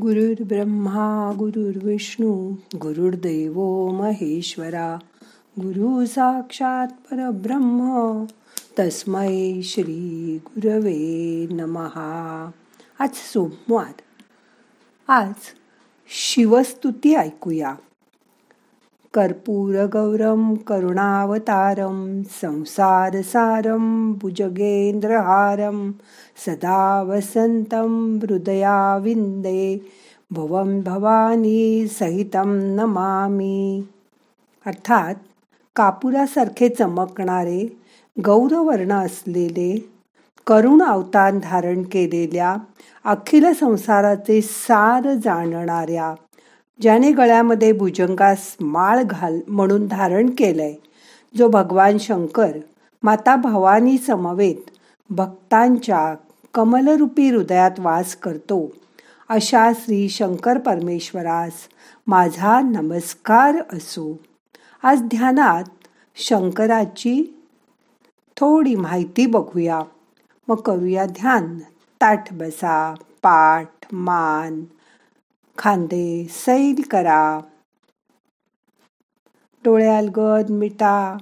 गुरुर्ब्रह्मा गुरुर्विष्णू गुरुर्दैव महेश्वरा गुरु साक्षात परब्रह्म तस्मै श्री गुरवे नमहा आज सोमवार. आज शिवस्तुती ऐकूया. कर्पूरगौरं करुणावतारं संसारसारं भुजगेन्द्रहारं सदा वसन्तं हृदयाविन्दे भवं भवानी सहितं नमामि। अर्थात कापुरासारखे चमकणारे गौरवर्ण असलेले करुण अवतार धारण केलेल्या अखिल संसाराचे सार जाणणाऱ्या ज्याने गळ्यामध्ये भुजंगास माळ घाल म्हणून धारण केलंय जो भगवान शंकर माता भवानी समवेत भक्तांच्या कमलरूपी हृदयात वास करतो अशा श्री शंकर परमेश्वरास माझा नमस्कार असो. आज ध्यानात शंकराची थोडी माहिती बघूया. मग करूया ध्यान. ताठ बसा पाठ मान. खांदे सैल करा. डोळ्याल गद मिटा.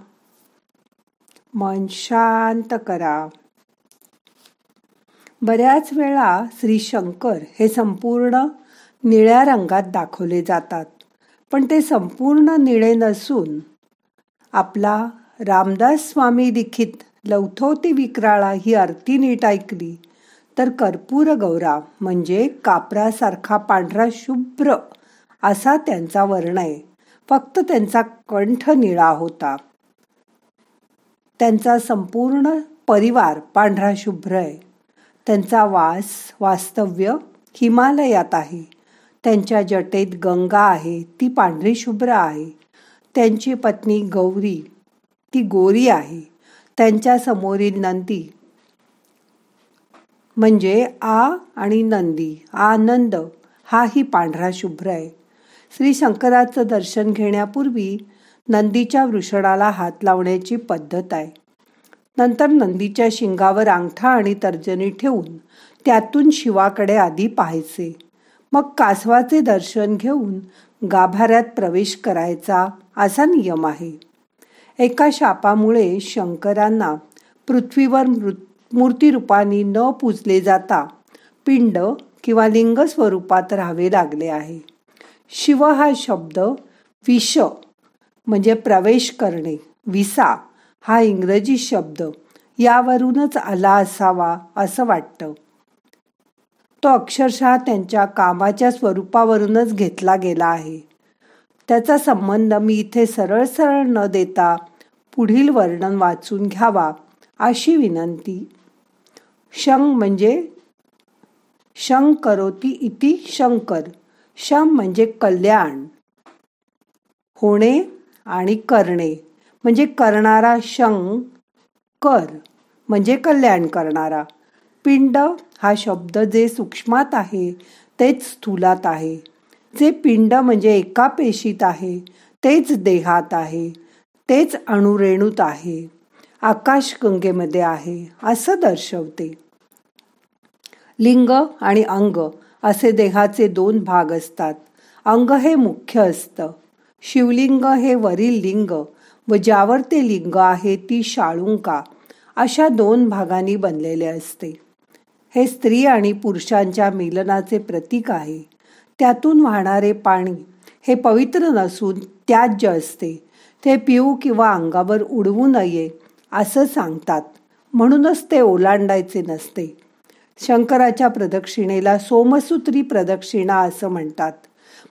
मन शांत करा. बऱ्याच वेळा श्री शंकर हे संपूर्ण निळ्या रंगात दाखवले जातात पण ते संपूर्ण निळे नसून आपला रामदास स्वामी लिखित लवथोती विक्राळा ही आरती नीट ऐकली. तर कर्पूर गौरा म्हणजे कापरासारखा पांढरा शुभ्र असा त्यांचा वर्ण आहे. फक्त त्यांचा कंठ निळा होता. त्यांचा संपूर्ण परिवार पांढरा शुभ्र आहे. त्यांचा वास वास्तव्य हिमालयात आहे. त्यांच्या जटेत गंगा आहे ती पांढरी शुभ्र आहे. त्यांची पत्नी गौरी ती गोरी आहे. त्यांच्या समोरील नंदी म्हणजे आ आणि नंदी आनंद हाही पांढरा शुभ्र आहे. श्री शंकराचं दर्शन घेण्यापूर्वी नंदीच्या वृषणाला हात लावण्याची पद्धत आहे. नंतर नंदीच्या शिंगावर अंगठा आणि तर्जनी ठेवून त्यातून शिवाकडे आधी पाहायचे. मग कासवाचे दर्शन घेऊन गाभाऱ्यात प्रवेश करायचा असा नियम आहे. एका शापामुळे शंकरांना पृथ्वीवर मृत मूर्तीरूपाने न पूजले जाता पिंड किंवा लिंग स्वरूपात राहावे लागले आहे. शिव हा शब्द विष म्हणजे प्रवेश करणे विसा हा इंग्रजी शब्द यावरूनच आला असावा असं वाटतं. तो अक्षरशः त्यांच्या कामाच्या स्वरूपावरूनच घेतला गेला आहे. त्याचा संबंध मी इथे सरळ सरळ न देता पुढील वर्णन वाचून घ्यावा अशी विनंती शं म्हणजे शं करोती इति शंकर. शम म्हणजे कल्याण होणे आणि करणे. म्हणजे करणारा शं कर म्हणजे कल्याण करणारा. पिंड हा शब्द जे सूक्ष्मात आहे तेच स्थूलात आहे. जे पिंड म्हणजे एका पेशीत आहे तेच देहात आहे तेच अणुरेणूत आहे. आकाशगंगेमध्ये आहे असं दर्शवते. लिंग आणि अंग असे देहाचे दोन भाग असतात. अंग हे मुख्य असतं. शिवलिंग हे वरील लिंग व ज्यावर ते लिंग आहे ती शाळुंका अशा दोन भागांनी बनलेले असते. हे स्त्री आणि पुरुषांच्या मिलनाचे प्रतीक आहे. त्यातून वाहणारे पाणी हे पवित्र नसून त्याज्य असते. ते पिऊ किंवा अंगावर उडवू नये असं सांगतात. म्हणूनच ते ओलांडायचे नसते. शंकराच्या प्रदक्षिणेला सोमसूत्री प्रदक्षिणा असं म्हणतात.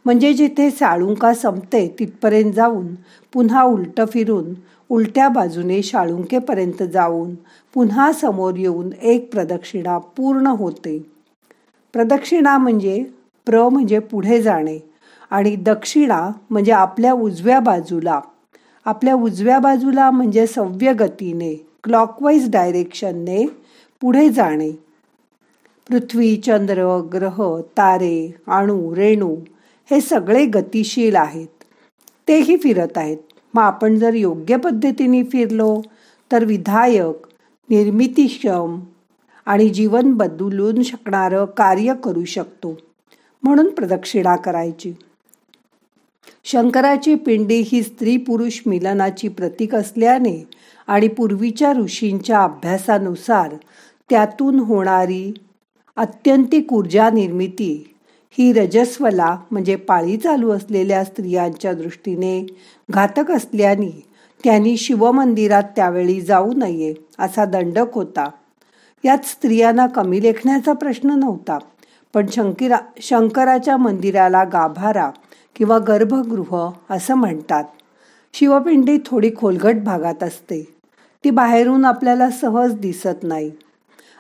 म्हणजे जिथे साळुंका संपते तिथपर्यंत जाऊन पुन्हा उलटं फिरून उलट्या बाजूने शाळुंकेपर्यंत जाऊन पुन्हा समोर येऊन एक प्रदक्षिणा पूर्ण होते. प्रदक्षिणा म्हणजे प्र म्हणजे पुढे जाणे आणि दक्षिणा म्हणजे आपल्या उजव्या बाजूला. आपल्या उजव्या बाजूला म्हणजे सव्य गतीने क्लॉकवाईज डायरेक्शनने पुढे जाणे. पृथ्वी चंद्र ग्रह तारे अणू रेणू हे सगळे गतिशील आहेत. तेही फिरत आहेत. मग आपण जर योग्य पद्धतीने फिरलो तर विधायक निर्मितीक्षम आणि जीवन बदलून शकणारं कार्य करू शकतो. म्हणून प्रदक्षिणा करायची. शंकराची पिंडी ही स्त्री पुरुष मिलनाची प्रतीक असल्याने आणि पूर्वीच्या ऋषींच्या अभ्यासानुसार त्यातून होणारी अत्यंतिक ऊर्जा निर्मिती ही रजस्वला म्हणजे पाळी चालू असलेल्या स्त्रियांच्या दृष्टीने घातक असल्याने त्यांनी शिवमंदिरात त्यावेळी जाऊ नये असा दंडक होता. यात स्त्रियांना कमी लेखण्याचा प्रश्न नव्हता पण शंकिरा शंकराच्या मंदिराला गाभारा किंवा गर्भगृह असं म्हणतात. शिवपिंडी थोडी खोलगट भागात असते. ती बाहेरून आपल्याला सहज दिसत नाही.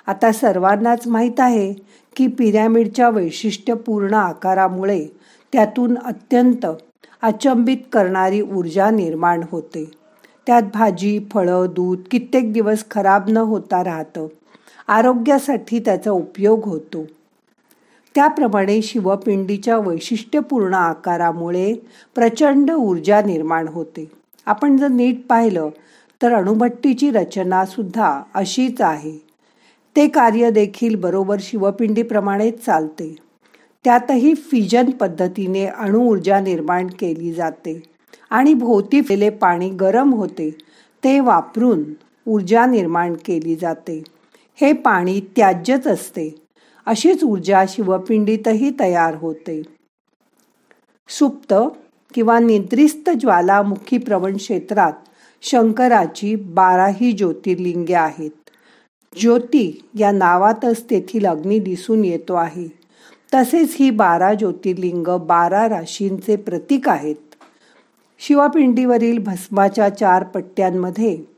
आता सर्वांनाच माहीत आहे की पिरॅमिडच्या वैशिष्ट्यपूर्ण आकारामुळे त्यातून अत्यंत अचंबित करणारी ऊर्जा निर्माण होते. त्यात भाजी फळं दूध कित्येक दिवस खराब न होता राहतं. आरोग्यासाठी त्याचा उपयोग होतो. त्याप्रमाणे शिवपिंडीच्या वैशिष्ट्यपूर्ण आकारामुळे प्रचंड ऊर्जा निर्माण होते. आपण जर नीट पाहिलं तर अणुभट्टीची रचना सुद्धा अशीच आहे. ते कार्य देखील बरोबर शिवपिंडीप्रमाणेच चालते. त्यातही फिजन पद्धतीने अणुऊर्जा निर्माण केली जाते आणि भोवती फेले पाणी गरम होते. ते वापरून ऊर्जा निर्माण केली जाते. हे पाणी त्याज्यच असते. अशीच ऊर्जा शिवपिंडीतही तयार होते. सुप्त किंवा निद्रिस्त ज्वालामुखी प्रवण क्षेत्रात शंकराची बाराही ज्योतिर्लिंगे आहेत. ज्योती या नावातच तेथील अग्नी दिसून येतो आहे. तसेच ही बारा ज्योतिर्लिंग बारा राशींचे प्रतीक आहेत. शिवपिंडीवरील भस्माच्या चार पट्ट्यांमध्ये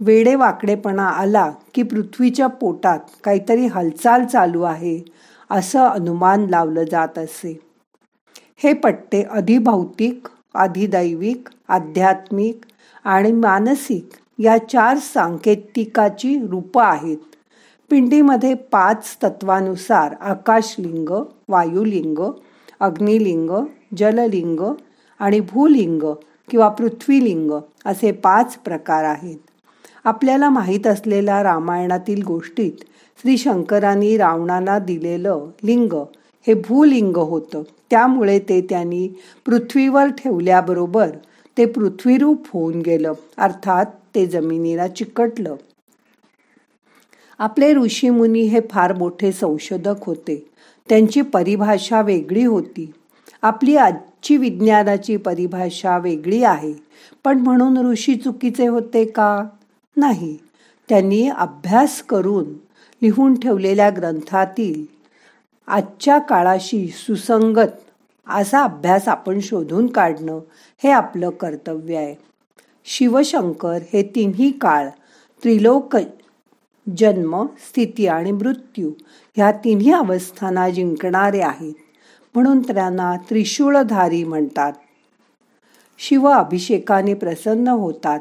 वेडे वाकडेपणा आला की पृथ्वीच्या पोटात काहीतरी हालचाल चालू आहे असं अनुमान लावलं जात असे. हे पट्टे अधिभौतिक अधिदैविक आध्यात्मिक आणि मानसिक या चार सांकेतिकाची रूपं आहेत. पिंडीमध्ये पाच तत्वानुसार आकाशलिंग वायुलिंग अग्निलिंग जललिंग आणि भूलिंग किंवा पृथ्वीलिंग असे पाच प्रकार आहेत. आपल्याला माहीत असलेल्या रामायणातील गोष्टीत श्री शंकरांनी रावणाला दिलेलं लिंग हे भूलिंग होतं. त्यामुळे ते त्यांनी पृथ्वीवर ठेवल्याबरोबर ते पृथ्वीरूप होऊन गेलं. अर्थात ते जमिनीला चिकटलं. आपले ऋषीमुनी हे फार मोठे संशोधक होते. त्यांची परिभाषा वेगळी होती. आपली आजची विज्ञानाची परिभाषा वेगळी आहे. पण म्हणून ऋषी चुकीचे होते का? नाही. त्यांनी अभ्यास करून लिहून ठेवलेल्या ग्रंथातील आजच्या काळाशी सुसंगत असा अभ्यास आपण शोधून काढणं हे आपलं कर्तव्य आहे. शिवशंकर हे तिन्ही काळ त्रिलोक जन्म स्थिती आणि मृत्यू ह्या तिन्ही अवस्थांना जिंकणारे आहेत. म्हणून त्यांना त्रिशूळधारी म्हणतात. शिव अभिषेकाने प्रसन्न होतात.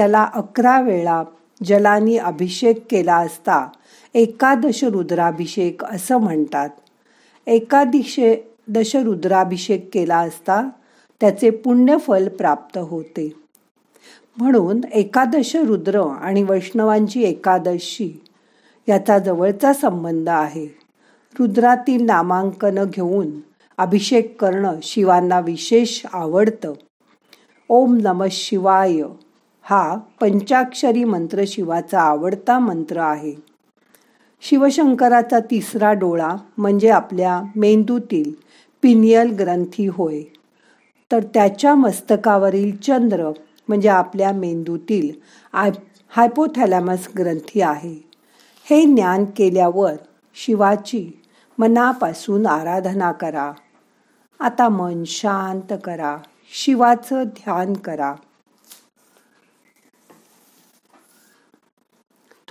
त्याला अकरा वेळा जलानी अभिषेक केला असता एकादश रुद्राभिषेक असं म्हणतात. एकादिशे दश रुद्राभिषेक केला असता त्याचे पुण्यफल प्राप्त होते. म्हणून एकादश रुद्र आणि वैष्णवांची एकादशी याचा जवळचा संबंध आहे. रुद्रातील नामांकनं घेऊन अभिषेक करणं शिवांना विशेष आवडतं. ओम नम शिवाय. हा पंचाक्षरी मंत्र शिवाचा आवडता मंत्र आहे. शिवशंकराचा तिसरा डोळा म्हणजे आपल्या मेंदूतील पिनियल ग्रंथी होय. तर त्याच्या मस्तकावरील चंद्र म्हणजे आपल्या मेंदूतील आय हायपोथॅलॅमस ग्रंथी आहे. हे ज्ञान केल्यावर शिवाची मनापासून आराधना करा. आता मन शांत करा. शिवाचं ध्यान करा.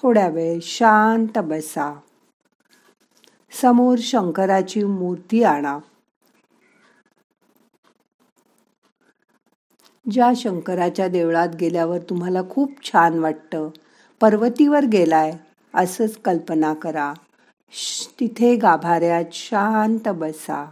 थोड्या वेळ शांत बसा. समोर शंकराची मूर्ती आणा. ज्या शंकराच्या देवळात गेल्यावर तुम्हाला खूप छान वाटतं पर्वतीवर गेलाय असंच कल्पना करा. तिथे गाभाऱ्यात शांत बसा.